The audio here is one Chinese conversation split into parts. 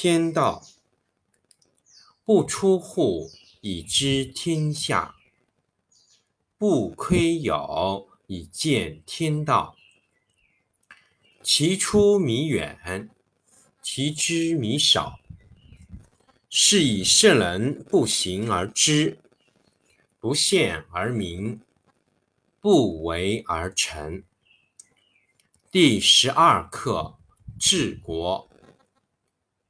天道，不出户以知天下，不窥牖以见天道。其出弥远。其知弥少，是以圣人不行而知，不见而明，不为而成。第十二课：治国。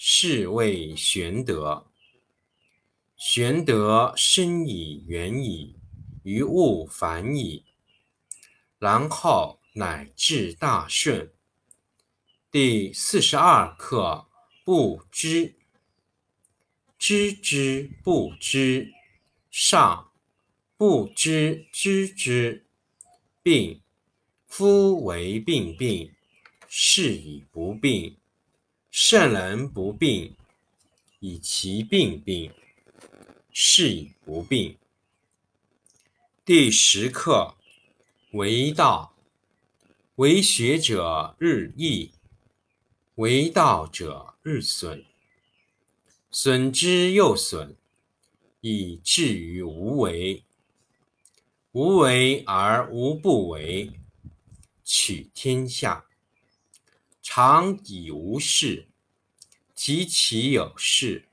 是谓玄德。玄德深以远矣，于物反矣，然后乃至大顺。第四十二课：不知。知之不知，上不知知之，病。夫为病病，是以不病。圣人不病，以其病病，是以不病。第十课：为道，为学者日益，为道者日损。损之又损，以至于无为。无为而无不为，取天下常以无事，及其有事，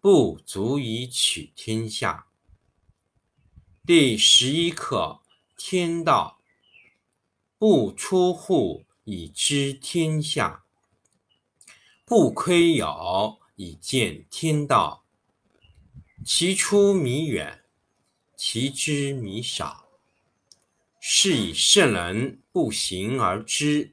不足以取天下。第十一课：天道，不出户以知天下，不窥牖。以见天道，其出弥远，其知弥少。是以圣人不行而知，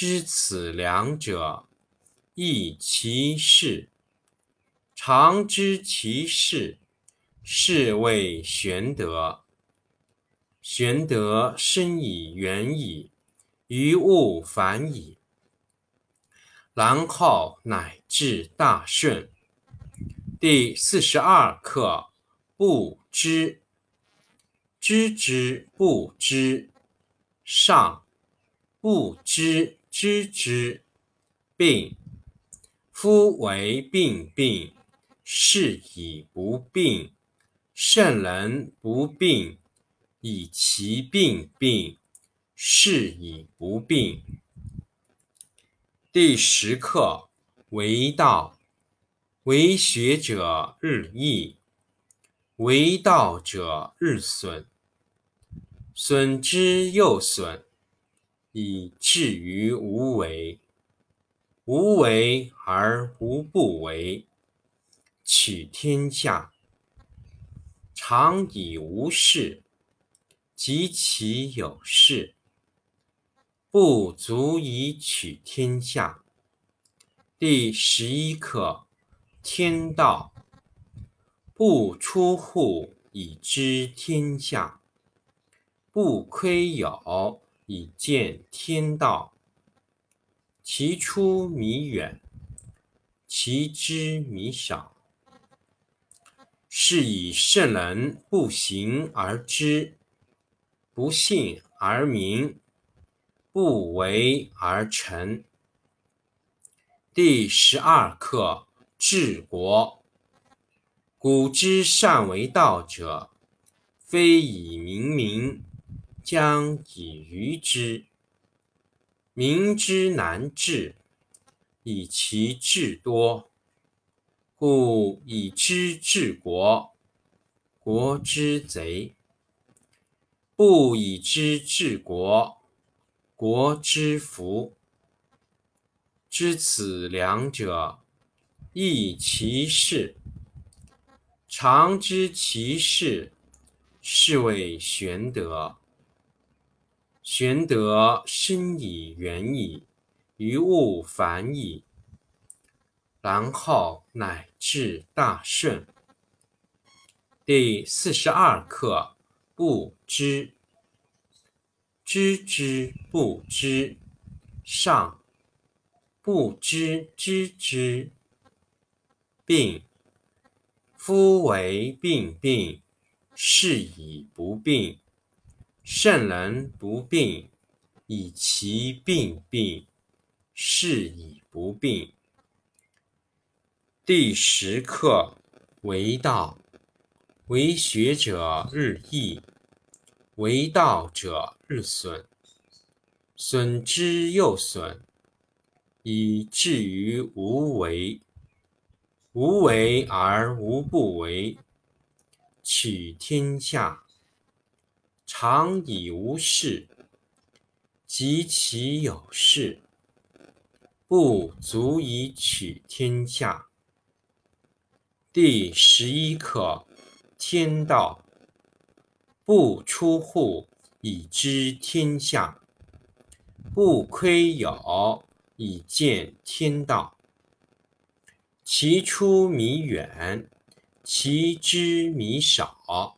知此两者，亦其事。常知其事，是谓玄德。玄德深以远矣，于物反矣。然后乃至大顺。第四十二课：不知。知之不知，上不知知之，病。夫为病病，是以不病。圣人不病，以其病病，是以不病。第十课：为道，为学者日益，为道者日损，损之又损，以至于无为。无为而无不为，取天下常以无事，及其有事。不足以取天下。第十一课：天道，不出户以知天下，不窥牖以见天道。其出弥远，其知弥少。是以圣人不行而知，不信而明，不为而成。第十二课治国。古之善为道者，非以明民，将以愚之。民之难治，以其智多。故以知治国，国之贼；不以知治国，国之福。知此两者，亦其事。常知其事，是谓玄德。玄德深以远矣，于物反矣，然后乃。至大顺。第四十二课：不知，知之不知，上；不知知之，病。夫为病病，是以不病。圣人不病，以其病病，是以不病。第十课为道，为学者日益，为道者日损，损之又损，以至于无为。无为而无不为，取天下常以无事，及其有事，不足以取天下。第十一课：天道不出户，以知天下；不窥牖，以见天道。其出弥远，其知弥少。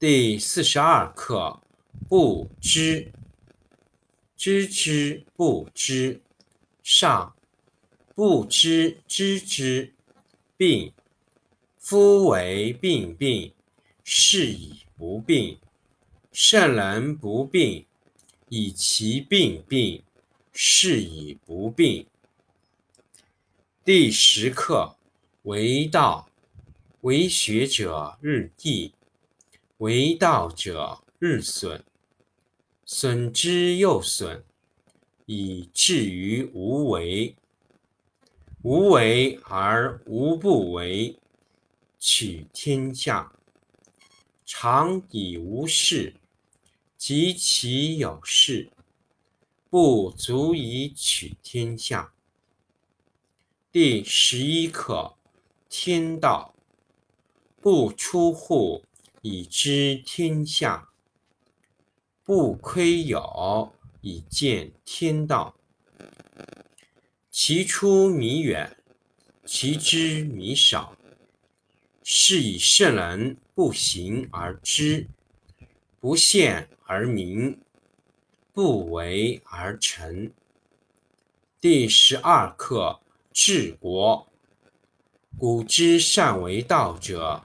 第四十二课：不知，知之不知，上。不知知之，病。夫为病病，是以不病。圣人不病，以其病病，是以不病。第十课：为道，为学者日益，为道者日损，损之又损，以至于无为。无为而无不为，取天下常以无事，及其有事，不足以取天下。第十一课：天道不出户，以知天下；不窥牖，以见天道。其出弥远，其知弥少。是以圣人不行而知，不见而明，不为而成。第十二课治国。古之善为道者，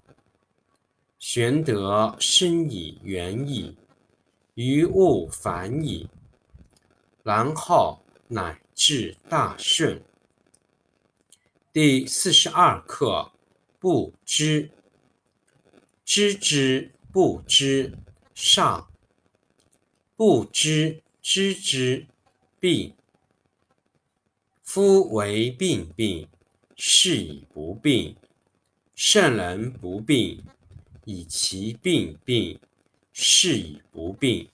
玄德深以远矣，于物反矣，然后乃至大顺。第四十二课：不知。知之不知，上；不知知之，病。夫为病病，是以不病。圣人不病。以其病病，是以不病。